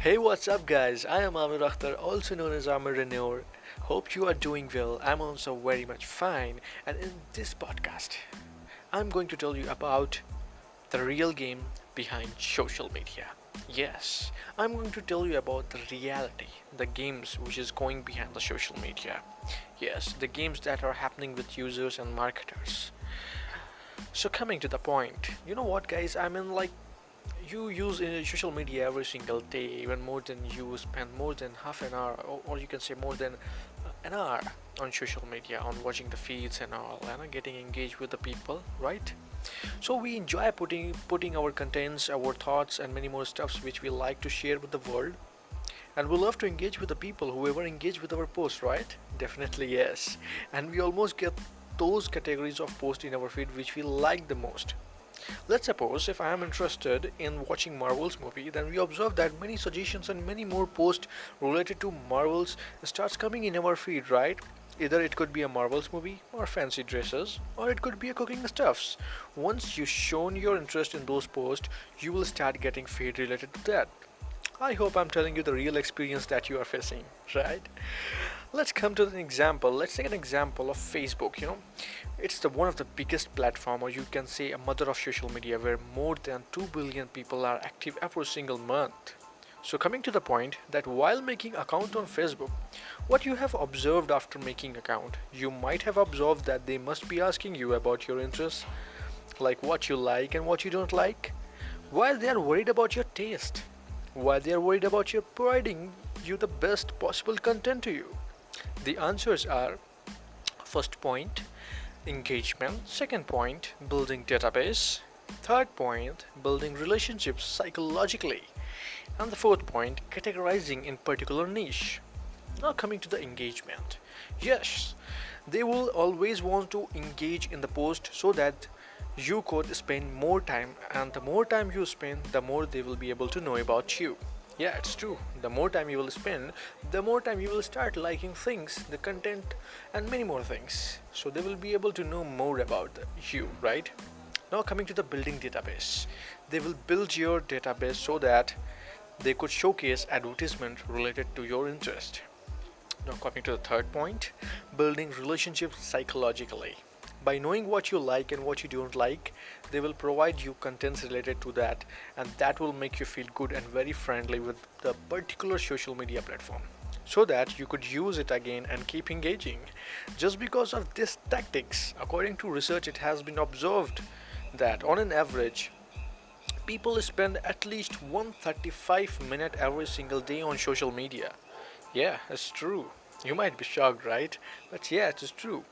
Hey, what's up, guys? I am Amir Akhtar, also known as Aamireneur. Hope you are doing well. I'm also very much fine. And in this podcast, I'm going to tell you about the real game behind social media. Yes, I'm going to tell you about the reality, the games which is going behind the social media. Yes, the games that are happening with users and marketers. So, coming to the point, you know what, guys? I mean, like, you use uh, social media every single day even more than you spend more than half an hour or, or you can say more than uh, an hour on social media on watching the feeds and all and getting engaged with the people right? So we enjoy putting putting our contents our thoughts and many more stuffs which we like to share with the world. And we love to engage with the people whoever engage with our post right? Definitely yes. And we almost get those categories of post in our feed which we like the most Let's suppose if I am interested in watching Marvel's movie, then we observe that many suggestions and many more posts related to Marvel's starts coming in our feed, right? Either it could be a Marvel's movie or fancy dresses, or it could be a cooking stuffs. Once you've shown your interest in those posts, you will start getting feed related to that. I hope I'm telling you the real experience that you are facing, right? Let's come to an example. Let's take an example of Facebook. You know, it's the one of the biggest platform, or you can say a mother of social media, where more than two billion people are active every single month. So coming to the point that while making account on Facebook, what you have observed after making account, you might have observed that they must be asking you about your interests, like what you like and what you don't like, while they are worried about your taste, while they are worried about your providing you the best possible content to you. The answers are first point engagement, second point building database, third point building relationships psychologically, and the fourth point categorizing in particular niche. Now coming to the engagement. Yes, they will always want to engage in the post so that you could spend more time and the more time you spend the more they will be able to know about you yeah it's true. The more time you will spend the more time you will start liking things the content and many more things. So they will be able to know more about you right? Now coming to the building database. They will build your database so that they could showcase advertisement related to your interest. Now coming to the third point building relationships psychologically by knowing what you like and what you don't like they will provide you contents related to that and that will make you feel good and very friendly with the particular social media platform. So that you could use it again and keep engaging. Just because of this tactics according to research it has been observed that on an average people spend at least 135 minutes every single day on social media. Yeah it's true you might be shocked, right? But yeah, it is true.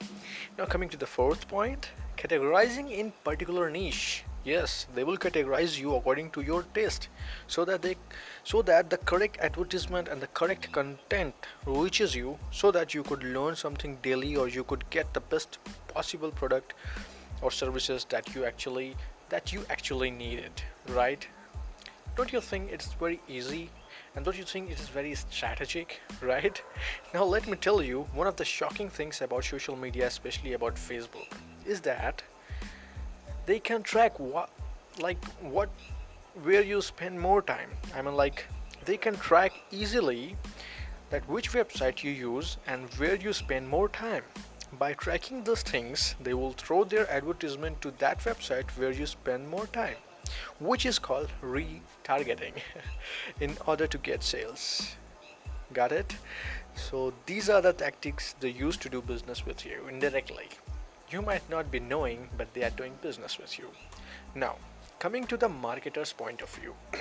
Now coming to the fourth point, categorizing in particular niche. Yes, they will categorize you according to your taste so that they so that the correct advertisement and the correct content reaches you so that you could learn something daily or you could get the best possible product or services that you actually that you actually needed, right? Don't you think it's very easy and don't you think it is very strategic, right? Now, let me tell you one of the shocking things about social media, especially about Facebook, is that they can track what, like, what, where you spend more time. I mean, like, they can track easily that which website you use and where you spend more time. By tracking those things, they will throw their advertisement to that website where you spend more time which is called retargeting in order to get sales. Got it? So these are the tactics they use to do business with you indirectly you might not be knowing but they are doing business with you. Now coming to the marketer's point of view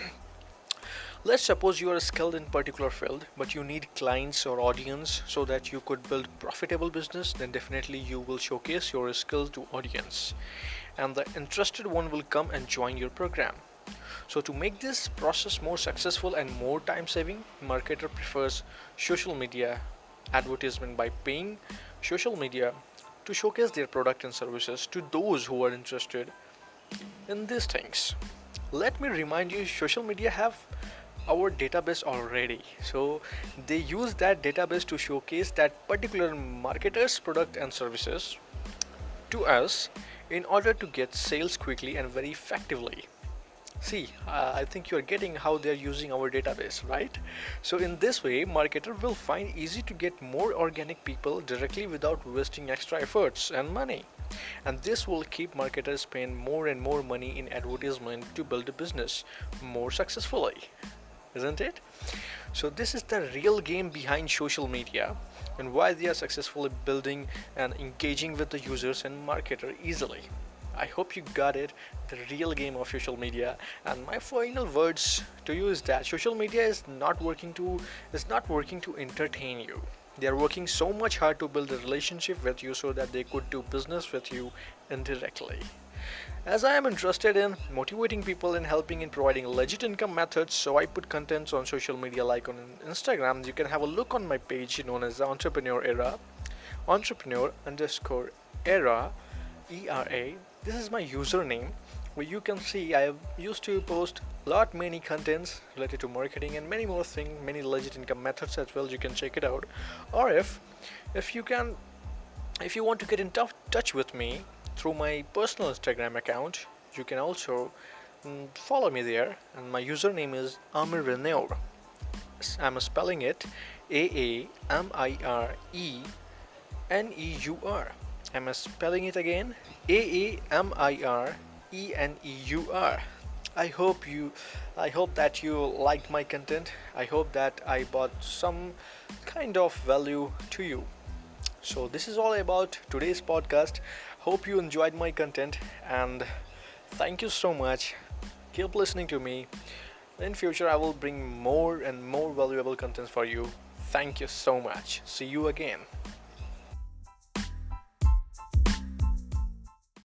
Let's suppose you are skilled in particular field but you need clients or audience so that you could build profitable business then definitely you will showcase your skills to audience and the interested one will come and join your program. So to make this process more successful and more time saving, marketer prefers social media advertisement by paying social media to showcase their product and services to those who are interested in these things. Let me remind you social media have our database already so they use that database to showcase that particular marketer's product and services to us in order to get sales quickly and very effectively See, uh, I think you're getting how they're using our database, right? So in this way, marketer will find easy to get more organic people directly without wasting extra efforts and money. And this will keep marketers spend more and more money in advertisement to build a business more successfully. Isn't it? So this is the real game behind social media and why they are successfully building and engaging with the users and marketer easily. I hope you got it, the real game of social media. And my final words to you is that social media is not working to is not working to entertain you. They are working so much hard to build a relationship with you so that they could do business with you indirectly. As I am interested in motivating people and helping in providing legit income methods, so I put contents on social media like on Instagram. You can have a look on my page known as Entrepreneur Era, Entrepreneur underscore Era, ERA this is my username where you can see I used to post lot many contents related to marketing and many more things many legit income methods as well. You can check it out. Or if if you can if you want to get in touch with me through my personal Instagram account you can also mm, follow me there and my username is Aamireneur I'm spelling it A A M I R E N E U R am spelling it again? A-A-M-I-R-E-N-E-U-R. I hope you I hope that you liked my content. I hope that I brought some kind of value to you. So this is all about today's podcast. Hope you enjoyed my content and thank you so much. Keep listening to me. In future I will bring more and more valuable content for you. Thank you so much. See you again.